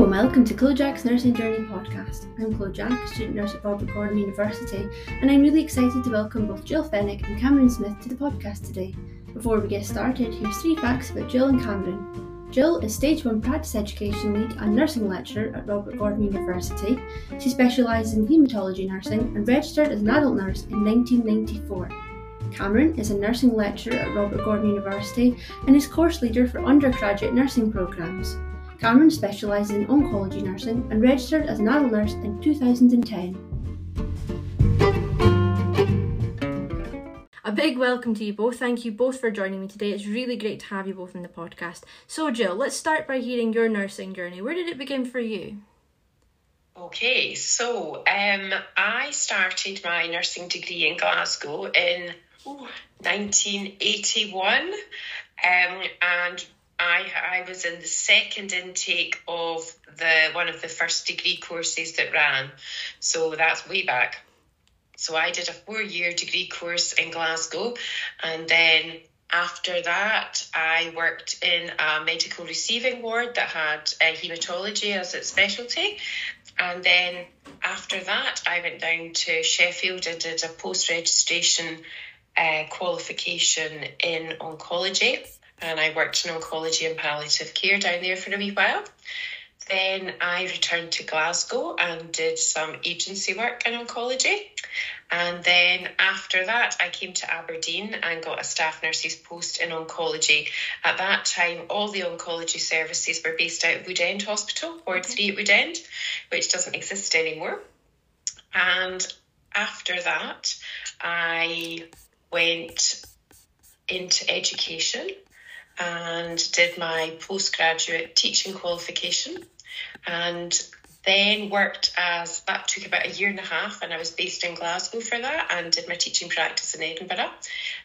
Hello and welcome to Chloe Jack's Nursing Journey podcast. I'm Chloe Jack, student nurse at Robert Gordon University, and I'm really excited to welcome both Gill Fenwick and Cameron Smith to the podcast today. Before we get started, here's three facts about Gill and Cameron. Gill is Stage 1 Practice Education Lead and Nursing Lecturer at Robert Gordon University. She specialises in haematology nursing and registered as an adult nurse in 1994. Cameron is a nursing lecturer at Robert Gordon University and is course leader for undergraduate nursing programmes. Cameron specialises in oncology nursing and registered as an adult nurse in 2010. A big welcome to you both. Thank you both for joining me today. It's really great to have you both in the podcast. So, Gill, let's start by hearing your nursing journey. Where did it begin for you? Okay, so um, I started my nursing degree in Glasgow in ooh, 1981, um, and I I was in the second intake of the one of the first degree courses that ran, so that's way back. So I did a four year degree course in Glasgow, and then after that, I worked in a medical receiving ward that had uh, haematology as its specialty. And then after that, I went down to Sheffield and did a post registration uh, qualification in oncology and I worked in oncology and palliative care down there for a wee while. Then I returned to Glasgow and did some agency work in oncology. And then after that, I came to Aberdeen and got a staff nurse's post in oncology. At that time, all the oncology services were based out of Woodend Hospital, Ward 3 at Woodend, which doesn't exist anymore. And after that, I went into education and did my postgraduate teaching qualification. And then worked as that took about a year and a half and I was based in Glasgow for that and did my teaching practice in Edinburgh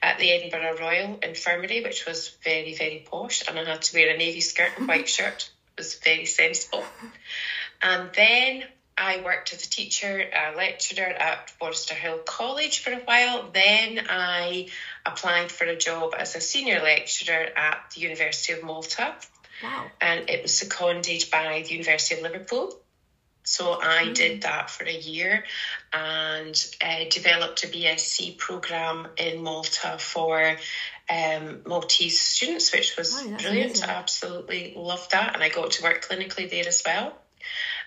at the Edinburgh Royal Infirmary which was very very posh and I had to wear a navy skirt and white shirt. It was very sensible. And then I worked as a teacher, a lecturer at Foresterhill College for a while. Then I applied for a job as a senior lecturer at the University of Malta. Wow. And it was seconded by the University of Liverpool. So I mm. did that for a year and uh, developed a BSc program in Malta for um, Maltese students, which was oh, brilliant. Amazing. I absolutely loved that. And I got to work clinically there as well.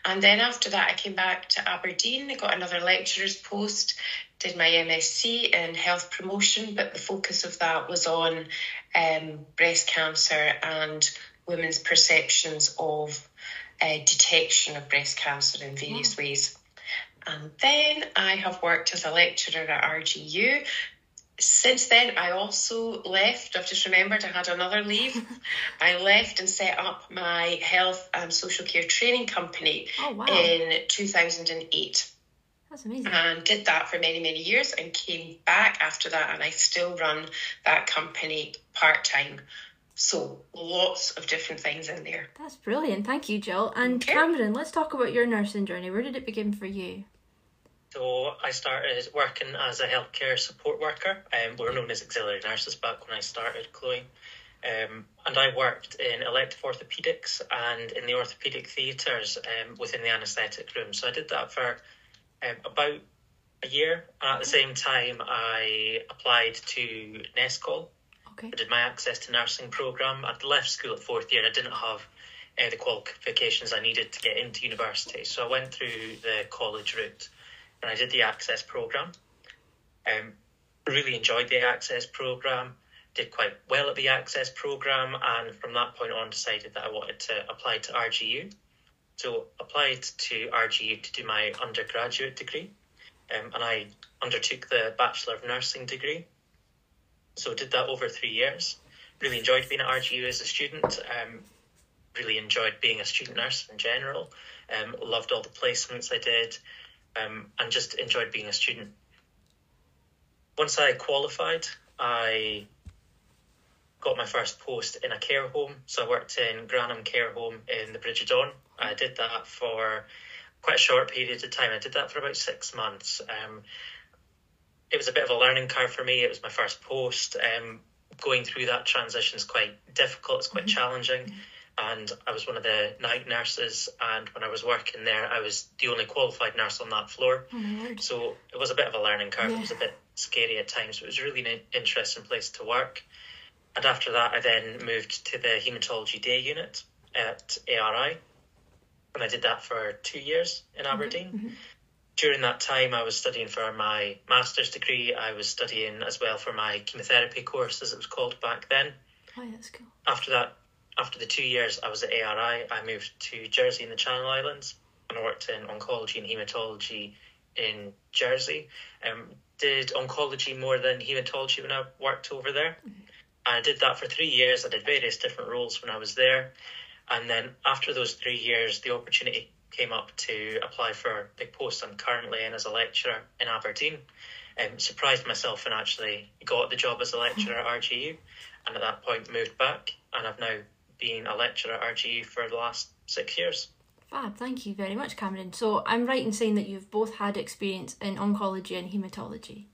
And then after that, I came back to Aberdeen. I got another lecturer's post, did my MSc in health promotion, but the focus of that was on um, breast cancer and women's perceptions of uh, detection of breast cancer in various wow. ways. And then I have worked as a lecturer at RGU since then, I also left. I've just remembered I had another leave. I left and set up my health and social care training company oh, wow. in 2008. That's amazing. And did that for many, many years and came back after that. And I still run that company part time. So lots of different things in there. That's brilliant. Thank you, Gill. And okay. Cameron, let's talk about your nursing journey. Where did it begin for you? So I started working as a healthcare support worker. Um, we were known as auxiliary nurses back when I started, Chloe. Um, and I worked in elective orthopaedics and in the orthopaedic theatres um, within the anaesthetic room. So I did that for um, about a year. And at the same time, I applied to NESCOL. Okay. I did my access to nursing programme. I'd left school at fourth year and I didn't have uh, the qualifications I needed to get into university. So I went through the college route and I did the Access program. Um, really enjoyed the Access program, did quite well at the Access program, and from that point on, decided that I wanted to apply to RGU. So applied to RGU to do my undergraduate degree, um, and I undertook the Bachelor of Nursing degree. So did that over three years. Really enjoyed being at RGU as a student. Um, really enjoyed being a student nurse in general. Um, loved all the placements I did um, and just enjoyed being a student. Once I qualified, I got my first post in a care home. So I worked in Granham Care Home in the Bridge of Don. I did that for quite a short period of time. I did that for about six months. Um, it was a bit of a learning curve for me. It was my first post. Um, going through that transition is quite difficult. It's quite mm-hmm. challenging. And I was one of the night nurses. And when I was working there, I was the only qualified nurse on that floor. Oh, so it was a bit of a learning curve. Yeah. It was a bit scary at times, but it was really an interesting place to work. And after that, I then moved to the haematology day unit at ARI, and I did that for two years in mm-hmm. Aberdeen. Mm-hmm. During that time, I was studying for my master's degree. I was studying as well for my chemotherapy course, as it was called back then. Oh, that's cool. After that, after the two years I was at ARI, I moved to Jersey in the Channel Islands and I worked in oncology and haematology in Jersey. Um, did oncology more than haematology when I worked over there. Mm-hmm. I did that for three years. I did various different roles when I was there. And then after those three years, the opportunity came up to apply for the post I'm currently in as a lecturer in Aberdeen. Um, surprised myself and actually got the job as a lecturer at RGU. And at that point, moved back. And I've now been a lecturer at RGU for the last six years. Fab, thank you very much, Cameron. So I'm right in saying that you've both had experience in oncology and haematology.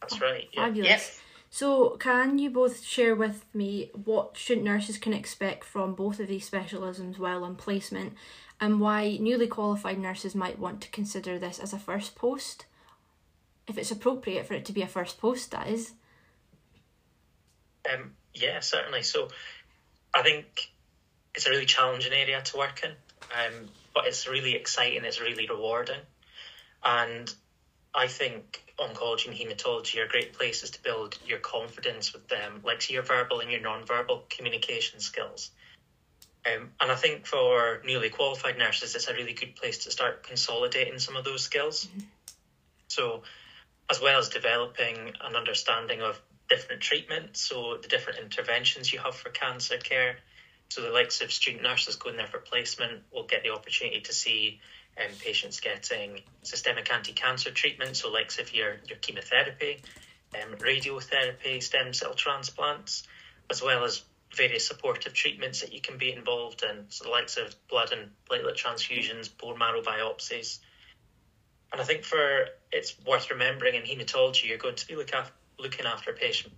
That's right. Yeah. Fabulous. Yes. So, can you both share with me what student nurses can expect from both of these specialisms while on placement, and why newly qualified nurses might want to consider this as a first post? If it's appropriate for it to be a first post, that is. Um, yeah, certainly. So, I think it's a really challenging area to work in, um, but it's really exciting. It's really rewarding, and I think oncology and hematology are great places to build your confidence with them, like your verbal and your non-verbal communication skills. Um, and I think for newly qualified nurses, it's a really good place to start consolidating some of those skills. Mm-hmm. So, as well as developing an understanding of different treatments, so the different interventions you have for cancer care. So, the likes of student nurses going there for placement will get the opportunity to see um, patients getting systemic anti-cancer treatment, so like if your your chemotherapy, um, radiotherapy, stem cell transplants, as well as various supportive treatments that you can be involved in, so the likes of blood and platelet transfusions, bone marrow biopsies. And I think for it's worth remembering in haematology, you're going to be look af- looking after patient,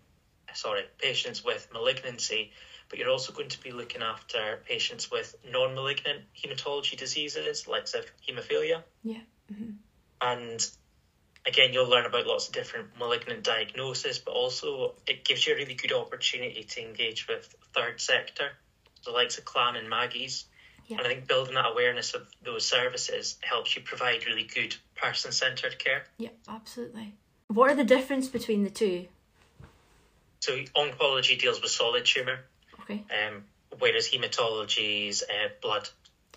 sorry, patients with malignancy but you're also going to be looking after patients with non malignant hematology diseases, like hemophilia. Yeah. Mm-hmm. And again, you'll learn about lots of different malignant diagnosis, but also it gives you a really good opportunity to engage with third sector, the likes of Clan and Maggie's. Yeah. And I think building that awareness of those services helps you provide really good person centered care. Yeah, absolutely. What are the difference between the two? So oncology deals with solid tumour, Okay. Um, whereas haematology is uh, blood.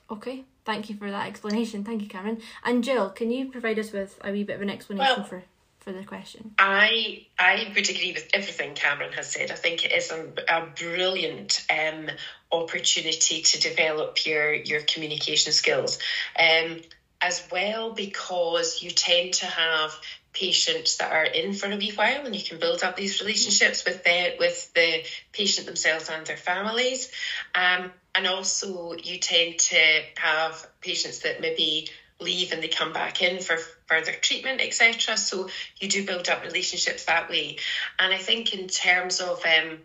Okay, thank you for that explanation. Thank you, Cameron. And Gill, can you provide us with a wee bit of an explanation well, for for the question? I I would agree with everything Cameron has said. I think it is a, a brilliant um, opportunity to develop your your communication skills. Um, as well because you tend to have patients that are in for a wee while and you can build up these relationships with the with the patient themselves and their families. Um, and also you tend to have patients that maybe leave and they come back in for further treatment etc so you do build up relationships that way. And i think in terms of um,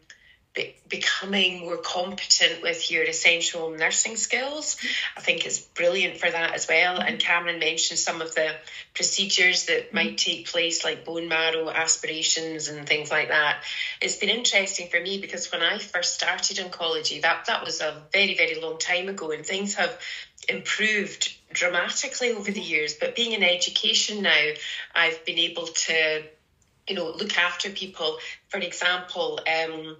be- becoming more competent with your essential nursing skills. I think it's brilliant for that as well. Mm-hmm. And Cameron mentioned some of the procedures that mm-hmm. might take place, like bone marrow aspirations and things like that. It's been interesting for me because when I first started oncology, that, that was a very, very long time ago, and things have improved dramatically over the mm-hmm. years. But being in education now, I've been able to you know look after people for example um,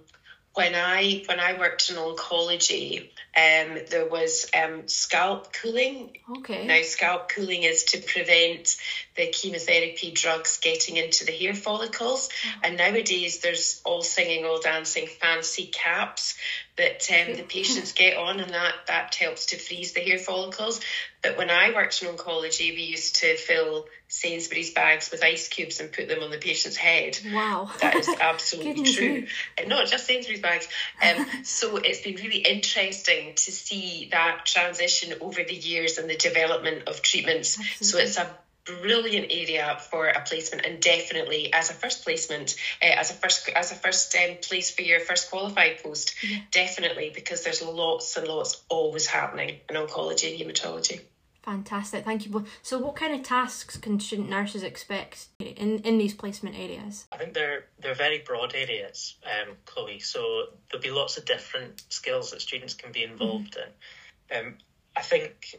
when I when I worked in oncology, um, there was um, scalp cooling. Okay. Now, scalp cooling is to prevent the chemotherapy drugs getting into the hair follicles. Oh. And nowadays, there's all singing, all dancing, fancy caps that um, the patients get on, and that that helps to freeze the hair follicles. But when I worked in oncology, we used to fill Sainsbury's bags with ice cubes and put them on the patient's head. Wow. That is absolutely true. And not just Sainsbury's bags. Um, so it's been really interesting to see that transition over the years and the development of treatments. Absolutely. So it's a brilliant area for a placement and definitely as a first placement uh, as a first as a first um, place for your first qualified post yeah. definitely because there's lots and lots always happening in oncology and hematology fantastic thank you both so what kind of tasks can student nurses expect in in these placement areas i think they're they're very broad areas um chloe so there'll be lots of different skills that students can be involved mm-hmm. in um i think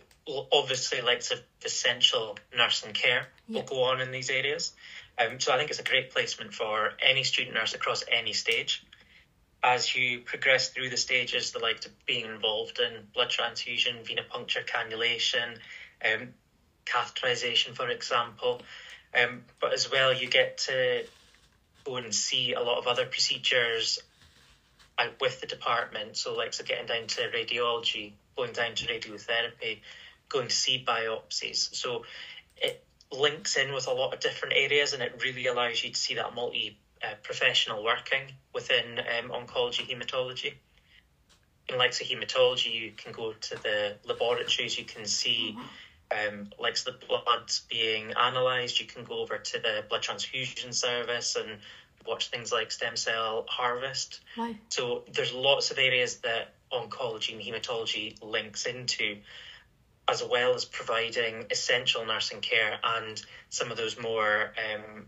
obviously lots of essential nursing care will go on in these areas. Um, so I think it's a great placement for any student nurse across any stage. As you progress through the stages, the like of being involved in blood transfusion, venipuncture, cannulation, um, catheterization, for example, um, but as well you get to go and see a lot of other procedures with the department. So like so getting down to radiology, going down to radiotherapy, going to see biopsies. So it links in with a lot of different areas and it really allows you to see that multi uh, professional working within um, oncology hematology. In likes of hematology, you can go to the laboratories, you can see um, like the blood being analysed, you can go over to the blood transfusion service and watch things like stem cell harvest. So there's lots of areas that oncology and hematology links into as well as providing essential nursing care and some of those more um,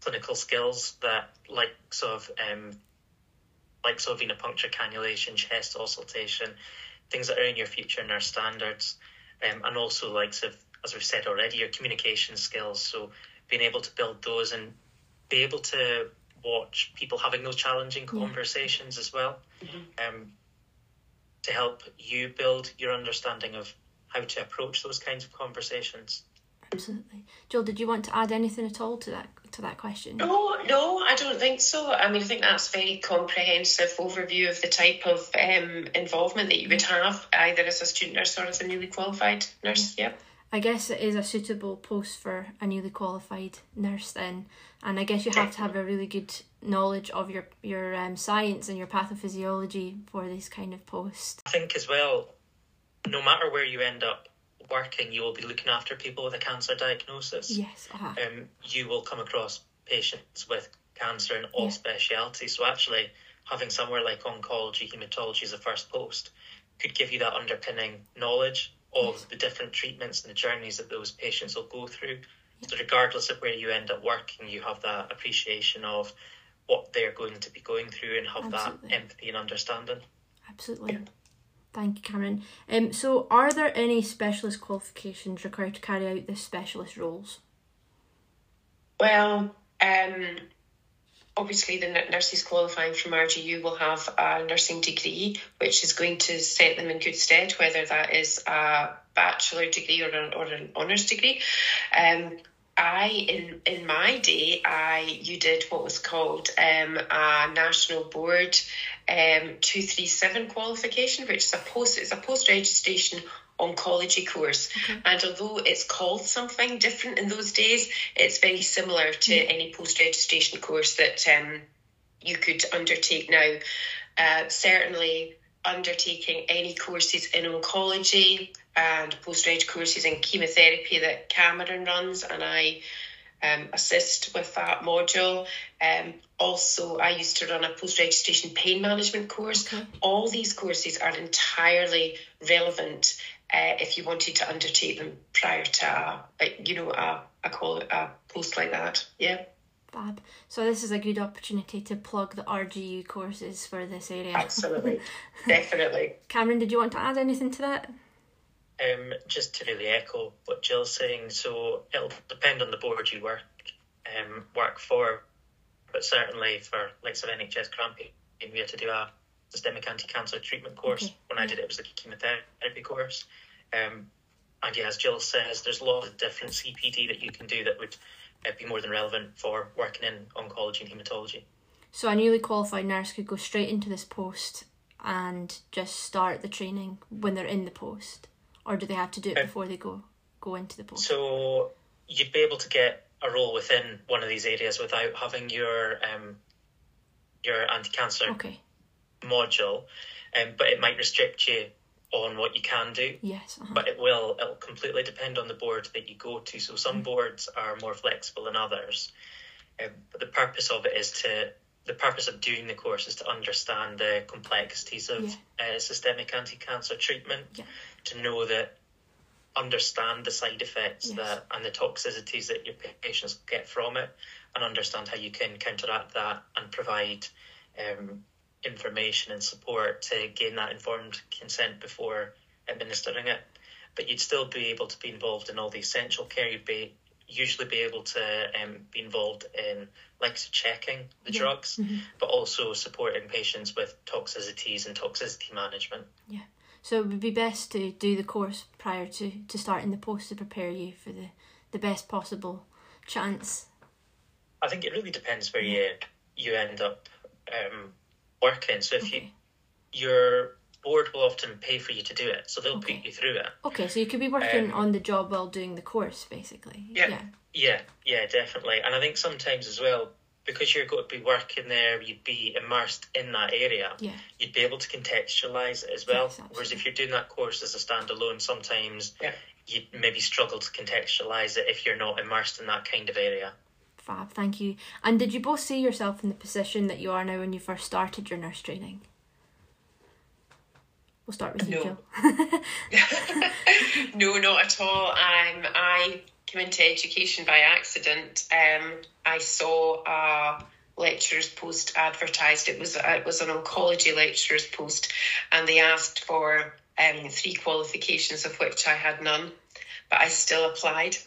clinical skills that likes of um, likes of venipuncture, cannulation, chest auscultation, things that are in your future nurse standards, um, and also likes of as we've said already, your communication skills. So being able to build those and be able to watch people having those challenging conversations as well. Mm-hmm. Um, to help you build your understanding of how to approach those kinds of conversations. Absolutely, Gill. Did you want to add anything at all to that to that question? No, no, I don't think so. I mean, I think that's a very comprehensive overview of the type of um, involvement that you would have either as a student nurse or as a newly qualified nurse. Yep. I guess it is a suitable post for a newly qualified nurse then, and I guess you have to have a really good knowledge of your your um, science and your pathophysiology for this kind of post. I think as well no matter where you end up working, you will be looking after people with a cancer diagnosis. Yes. Uh-huh. Um, you will come across patients with cancer in all yeah. specialities. So actually, having somewhere like oncology, hematology as a first post could give you that underpinning knowledge of yes. the different treatments and the journeys that those patients will go through. Yeah. So regardless of where you end up working, you have that appreciation of what they're going to be going through and have Absolutely. that empathy and understanding. Absolutely. Yeah. Thank you, Cameron. Um, so, are there any specialist qualifications required to carry out the specialist roles? Well, um, obviously, the nurses qualifying from RGU will have a nursing degree, which is going to set them in good stead, whether that is a bachelor degree or an, or an honours degree. Um, I in in my day, I you did what was called um, a national board um, two three seven qualification, which is a post it's a post registration oncology course. Okay. And although it's called something different in those days, it's very similar to yeah. any post registration course that um, you could undertake now. Uh, certainly, undertaking any courses in oncology and post-reg courses in chemotherapy that Cameron runs, and I um, assist with that module. Um, also, I used to run a post-registration pain management course. Okay. All these courses are entirely relevant uh, if you wanted to undertake them prior to, a, you know, a, a, call, a post like that. Yeah. Fab. So this is a good opportunity to plug the RGU courses for this area. Absolutely, definitely. Cameron, did you want to add anything to that? Um, just to really echo what Gill's saying. So it'll depend on the board you work um, work for, but certainly for like of NHS Grampian, we had to do a systemic anti-cancer treatment course. Okay. When I did it, it was a chemotherapy course. Um, and yeah, as Gill says, there's a lot of different CPD that you can do that would it'd be more than relevant for working in oncology and hematology. So a newly qualified nurse could go straight into this post and just start the training when they're in the post, or do they have to do it before they go go into the post? So you'd be able to get a role within one of these areas without having your um, your anti cancer okay. module, um, but it might restrict you on what you can do. Yes. Uh-huh. But it will it'll completely depend on the board that you go to. So some mm-hmm. boards are more flexible than others. Um, but the purpose of it is to the purpose of doing the course is to understand the complexities of yeah. uh, systemic anti-cancer treatment, yeah. to know that understand the side effects yes. that and the toxicities that your patients get from it, and understand how you can counteract that and provide um, information and support to gain that informed consent before administering it. But you'd still be able to be involved in all the essential care. You'd be usually be able to um, be involved in like checking the yeah. drugs, mm-hmm. but also supporting patients with toxicities and toxicity management. Yeah. So it would be best to do the course prior to, to starting the post to prepare you for the, the best possible chance. I think it really depends where you you end up um, working. So if okay. you your board will often pay for you to do it, so they'll okay. put you through it. Okay, so you could be working um, on the job while doing the course, basically. Yeah, yeah, yeah, yeah, definitely. And I think sometimes as well, because you're going to be working there, you'd be immersed in that area. Yeah. You'd be able to contextualize it as well. Yes, Whereas if you're doing that course as a standalone, sometimes yeah. you'd maybe struggle to contextualize it if you're not immersed in that kind of area. Fab, thank you. And did you both see yourself in the position that you are now when you first started your nurse training? We'll start with you, no. Gill. no, not at all. Um, I came into education by accident. Um, I saw a lecturer's post advertised. It was it was an oncology lecturer's post, and they asked for um, three qualifications, of which I had none, but I still applied,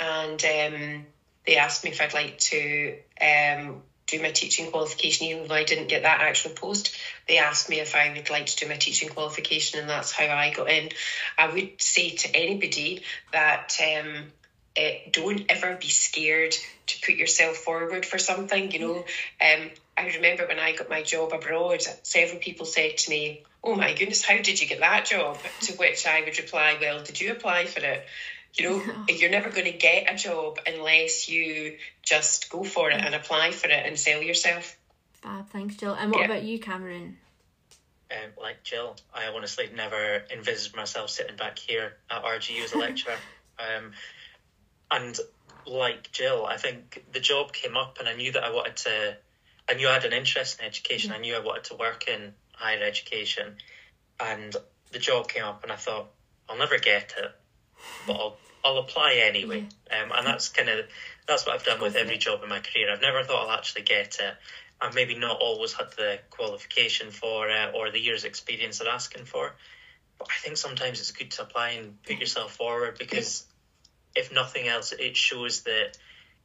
and um, they asked me if I'd like to um, do my teaching qualification, even though I didn't get that actual post. They asked me if I would like to do my teaching qualification, and that's how I got in. I would say to anybody that um, uh, don't ever be scared to put yourself forward for something. You know, um, I remember when I got my job abroad, several people said to me, "Oh my goodness, how did you get that job?" To which I would reply, "Well, did you apply for it?" You know, you're never going to get a job unless you just go for it and apply for it and sell yourself. Fab, thanks, Gill. And what yeah. about you, Cameron? Um, like Gill, I honestly never envisaged myself sitting back here at RGU as a lecturer. um, and like Gill, I think the job came up, and I knew that I wanted to. I knew I had an interest in education. I knew I wanted to work in higher education, and the job came up, and I thought I'll never get it, but I'll I'll apply anyway. Um, and that's kind of that's what I've done with every job in my career. I've never thought I'll actually get it. I've maybe not always had the qualification for it or the years experience they're asking for. But I think sometimes it's good to apply and put yourself forward because if nothing else, it shows that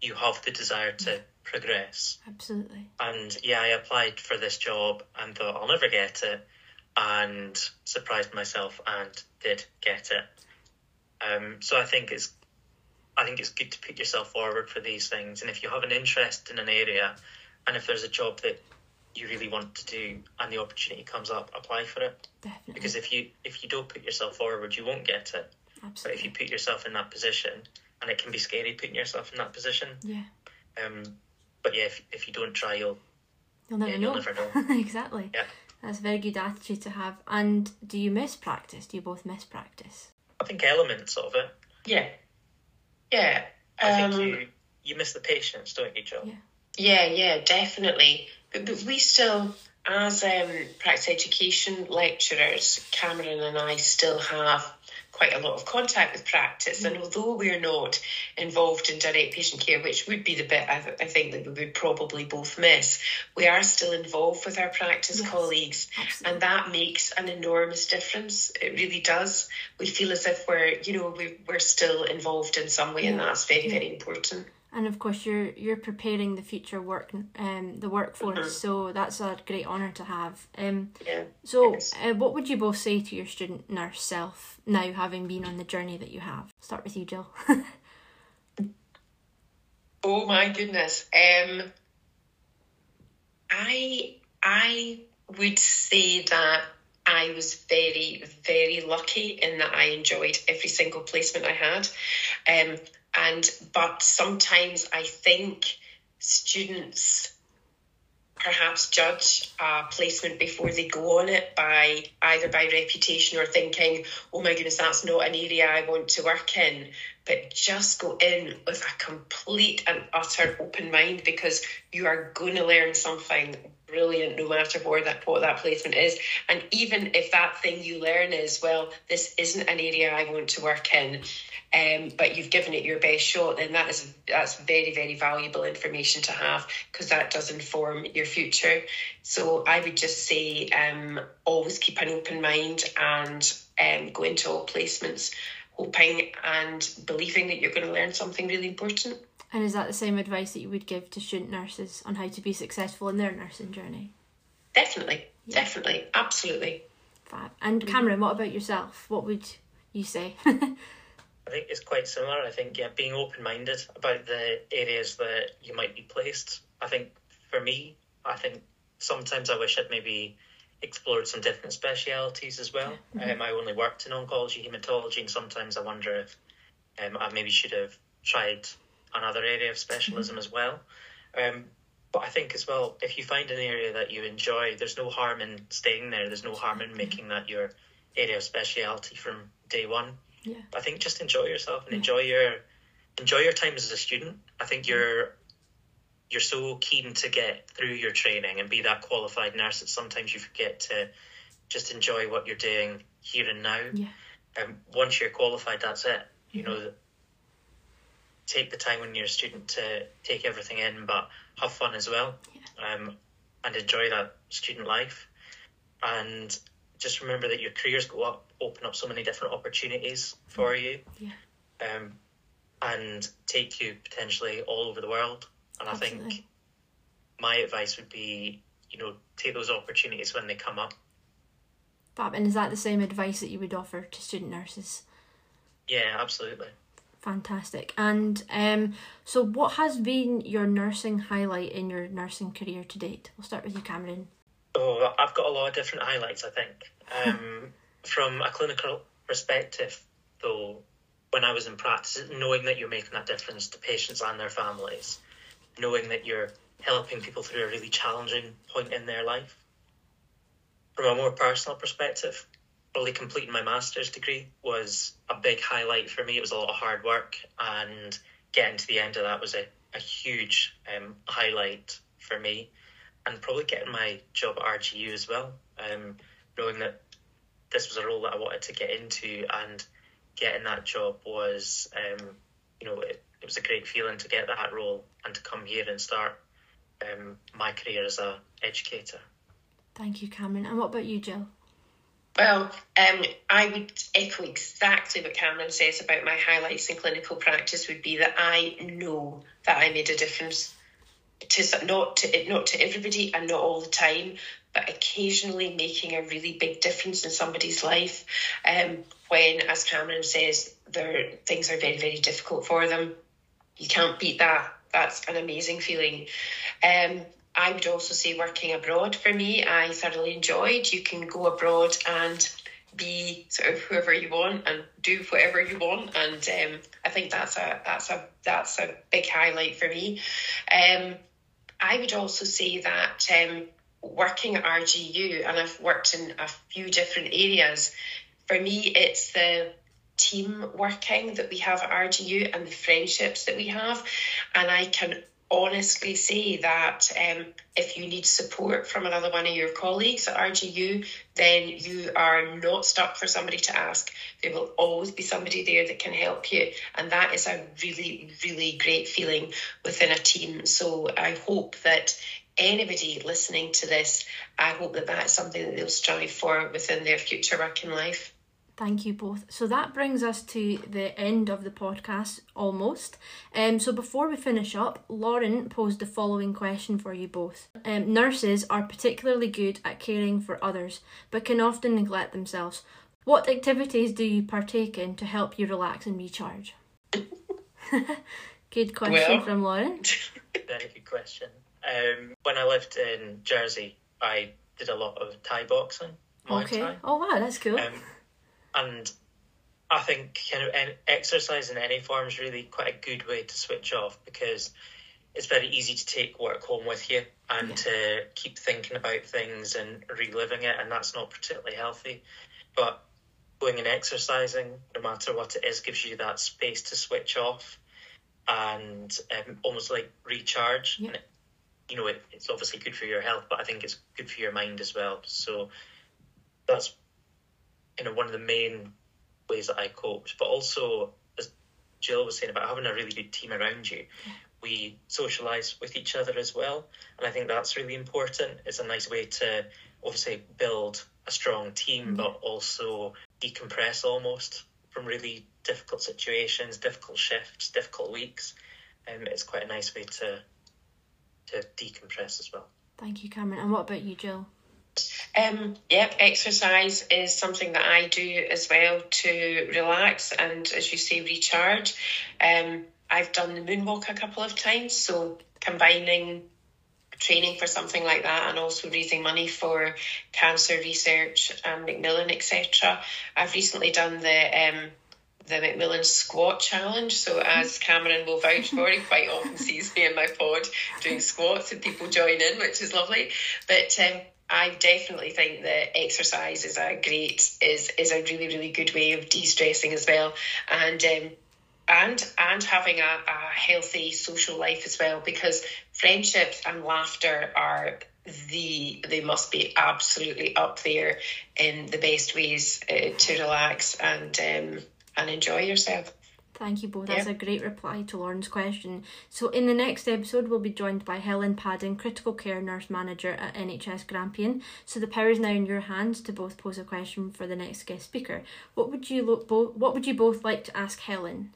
you have the desire to progress. Absolutely. And yeah, I applied for this job and thought I'll never get it, and surprised myself and did get it. Um, so I think it's I think it's good to put yourself forward for these things, and if you have an interest in an area, and if there's a job that you really want to do and the opportunity comes up, apply for it. Definitely. Because if you if you don't put yourself forward, you won't get it. Absolutely. But if you put yourself in that position, and it can be scary putting yourself in that position. Yeah. Um, but yeah, if, if you don't try, you'll you'll never yeah, know. You'll never know. exactly. Yeah. That's a very good attitude to have. And do you miss practice? Do you both miss practice? I think elements of it. Yeah. Yeah. I um, think you you miss the patience, don't you, Joe? Yeah. Yeah, yeah, definitely. But, but we still, as um, practice education lecturers, Cameron and I still have quite a lot of contact with practice. And mm. although we're not involved in direct patient care, which would be the bit I, th- I think that we would probably both miss, we are still involved with our practice yes, colleagues. Absolutely. And that makes an enormous difference. It really does. We feel as if we're, you know, we, we're still involved in some way, yeah. and that's very, yeah. very important and of course you're you're preparing the future work um the workforce mm-hmm. so that's a great honor to have um yeah, so uh, what would you both say to your student nurse self now having been on the journey that you have start with you Gill oh my goodness um i i would say that I was very, very lucky in that I enjoyed every single placement I had. Um, and but sometimes I think students perhaps judge a placement before they go on it by either by reputation or thinking, oh my goodness, that's not an area I want to work in. But just go in with a complete and utter open mind because you are going to learn something brilliant no matter what that what that placement is. And even if that thing you learn is, well, this isn't an area I want to work in um, but you've given it your best shot, then that is that's very very valuable information to have because that does inform your future. So I would just say um, always keep an open mind and um, go into all placements, hoping and believing that you're going to learn something really important. And is that the same advice that you would give to student nurses on how to be successful in their nursing journey? Definitely, yeah. definitely, absolutely. Fab. And Cameron, what about yourself? What would you say? I think it's quite similar. I think yeah, being open minded about the areas that you might be placed. I think for me, I think sometimes I wish I'd maybe explored some different specialities as well. Mm-hmm. Um, I only worked in oncology, hematology, and sometimes I wonder if um, I maybe should have tried another area of specialism mm-hmm. as well. Um, but I think as well, if you find an area that you enjoy, there's no harm in staying there. There's no harm in making that your area of speciality from day one. Yeah. I think just enjoy yourself and enjoy your enjoy your time as a student. I think you're you're so keen to get through your training and be that qualified nurse that sometimes you forget to just enjoy what you're doing here and now. Yeah. And once you're qualified, that's it. You know, take the time when you're a student to take everything in, but have fun as well, yeah. um, and enjoy that student life. And just remember that your careers go up, open up so many different opportunities for you, yeah. um, and take you potentially all over the world. And Absolutely. I think my advice would be, you know, take those opportunities when they come up. Fab, and is that the same advice that you would offer to student nurses? Yeah, absolutely. Fantastic. And um, so, what has been your nursing highlight in your nursing career to date? We'll start with you, Cameron. Oh, I've got a lot of different highlights. I think um, from a clinical perspective, though, when I was in practice, knowing that you're making that difference to patients and their families, knowing that you're helping people through a really challenging point in their life. From a more personal perspective, probably completing my master's degree was a big highlight for me. It was a lot of hard work, and getting to the end of that was a, a huge um, highlight for me and probably getting my job at RGU as well. Um, knowing that this was a role that I wanted to get into and getting that job was, um, you know, it, it, was a great feeling to get that role and to come here and start um, my career as a educator. Thank you, Cameron. And what about you, Gill? Well, um, I would echo exactly what Cameron says about my highlights in clinical practice would be that I know that I made a difference to not to not to everybody and not all the time, but occasionally making a really big difference in somebody's life. Um, when, as Cameron says, things are very very difficult for them, you can't beat that. That's an amazing feeling. Um, I would also say working abroad for me, I thoroughly enjoyed. You can go abroad and be sort of whoever you want and do whatever you want, and um, I think that's a that's a that's a big highlight for me. Um, I would also say that um, working at RGU, and I've worked in a few different areas, for me, it's the team working that we have at RGU and the friendships that we have. And I can honestly say that um, if you need support from another one of your colleagues at RGU, then you are not stuck for somebody to ask. There will always be somebody there that can help you. And that is a really, really great feeling within a team. So I hope that anybody listening to this, I hope that that is something that they'll strive for within their future working life. Thank you both. So that brings us to the end of the podcast almost. Um, so before we finish up, Lauren posed the following question for you both. Um, nurses are particularly good at caring for others, but can often neglect themselves. What activities do you partake in to help you relax and recharge? good question well, from Lauren. Very good question. Um, when I lived in Jersey, I did a lot of Thai boxing. Okay. Thai. Oh wow, that's cool. Um, and I think kind of exercise in any form is really quite a good way to switch off because it's very easy to take work home with you and yeah. to keep thinking about things and reliving it, and that's not particularly healthy. But going and exercising, no matter what it is, gives you that space to switch off and um, almost like recharge. Yeah. It, you know, it, it's obviously good for your health, but I think it's good for your mind as well. So that's you know one of the main ways that I coped. But also, as Gill was saying about having a really good team around you, we socialise with each other as well, and I think that's really important. It's a nice way to obviously build a strong team, mm-hmm. but also decompress almost from really difficult situations, difficult shifts, difficult weeks. Um, it's quite a nice way to to decompress as well. Thank you, Cameron. And what about you, Gill? Um, yep, exercise is something that I do as well to relax and, as you say, recharge. Um, I've done the moonwalk a couple of times, so combining training for something like that and also raising money for cancer research and Macmillan, etc. I've recently done the um, the Macmillan Squat Challenge. So, as Cameron will vouch for, he quite often sees me in my pod doing squats and people join in, which is lovely. But um, I definitely think that exercise is a great is is a really really good way of de stressing as well, and um, and and having a, a healthy social life as well because friendships and laughter are the they must be absolutely up there in the best ways uh, to relax and um, and enjoy yourself. Thank you both. That's a great reply to Lauren's question. So, in the next episode, we'll be joined by Helen Padding, Critical Care Nurse Manager at NHS Grampian. So, the power is now in your hands to both pose a question for the next guest speaker. What would you lo- bo- What would you both like to ask Helen?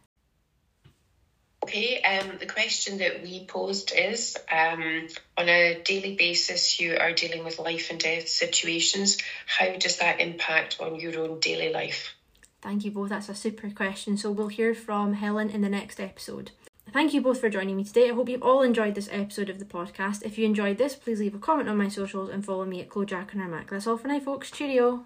Okay, um, the question that we posed is um, on a daily basis, you are dealing with life and death situations. How does that impact on your own daily life? Thank you both. That's a super question. So we'll hear from Helen in the next episode. Thank you both for joining me today. I hope you've all enjoyed this episode of the podcast. If you enjoyed this, please leave a comment on my socials and follow me at Jack and Mac. That's all for now, folks. Cheerio.